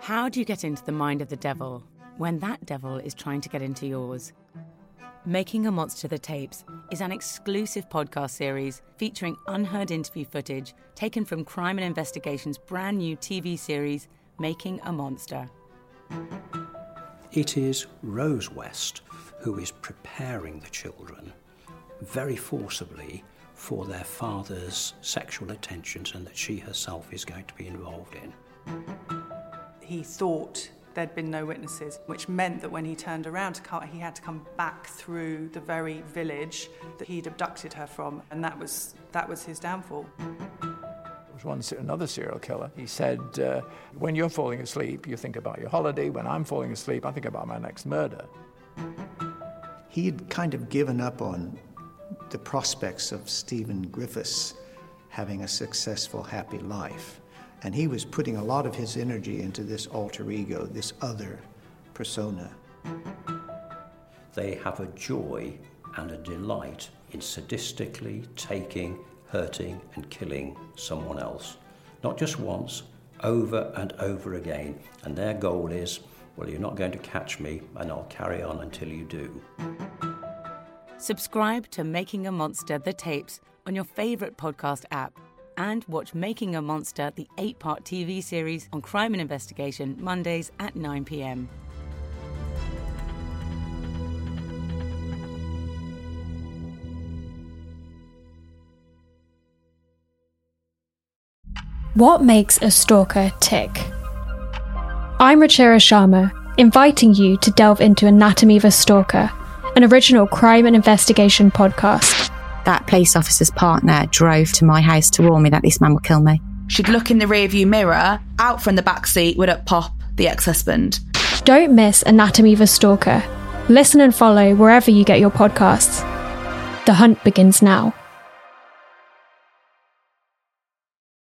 How do you get into the mind of the devil when that devil is trying to get into yours? Making a Monster the Tapes is an exclusive podcast series featuring unheard interview footage taken from Crime and Investigation's brand new TV series, Making a Monster. It is Rose West who is preparing the children very forcibly for their father's sexual attentions and that she herself is going to be involved in. He thought there'd been no witnesses, which meant that when he turned around to come, he had to come back through the very village that he'd abducted her from, and that was that was his downfall. There was one, another serial killer. He said, uh, "When you're falling asleep, you think about your holiday. When I'm falling asleep, I think about my next murder." He had kind of given up on the prospects of Stephen Griffiths having a successful, happy life. And he was putting a lot of his energy into this alter ego, this other persona. They have a joy and a delight in sadistically taking, hurting, and killing someone else. Not just once, over and over again. And their goal is well, you're not going to catch me, and I'll carry on until you do. Subscribe to Making a Monster the tapes on your favourite podcast app and watch Making a Monster, the eight part TV series on crime and investigation, Mondays at 9 pm. What makes a stalker tick? I'm Ruchira Sharma, inviting you to delve into Anatomy of a Stalker, an original crime and investigation podcast. That police officer's partner drove to my house to warn me that this man would kill me. She'd look in the rearview mirror, out from the back seat would up pop the ex husband. Don't miss Anatomy of a Stalker. Listen and follow wherever you get your podcasts. The hunt begins now.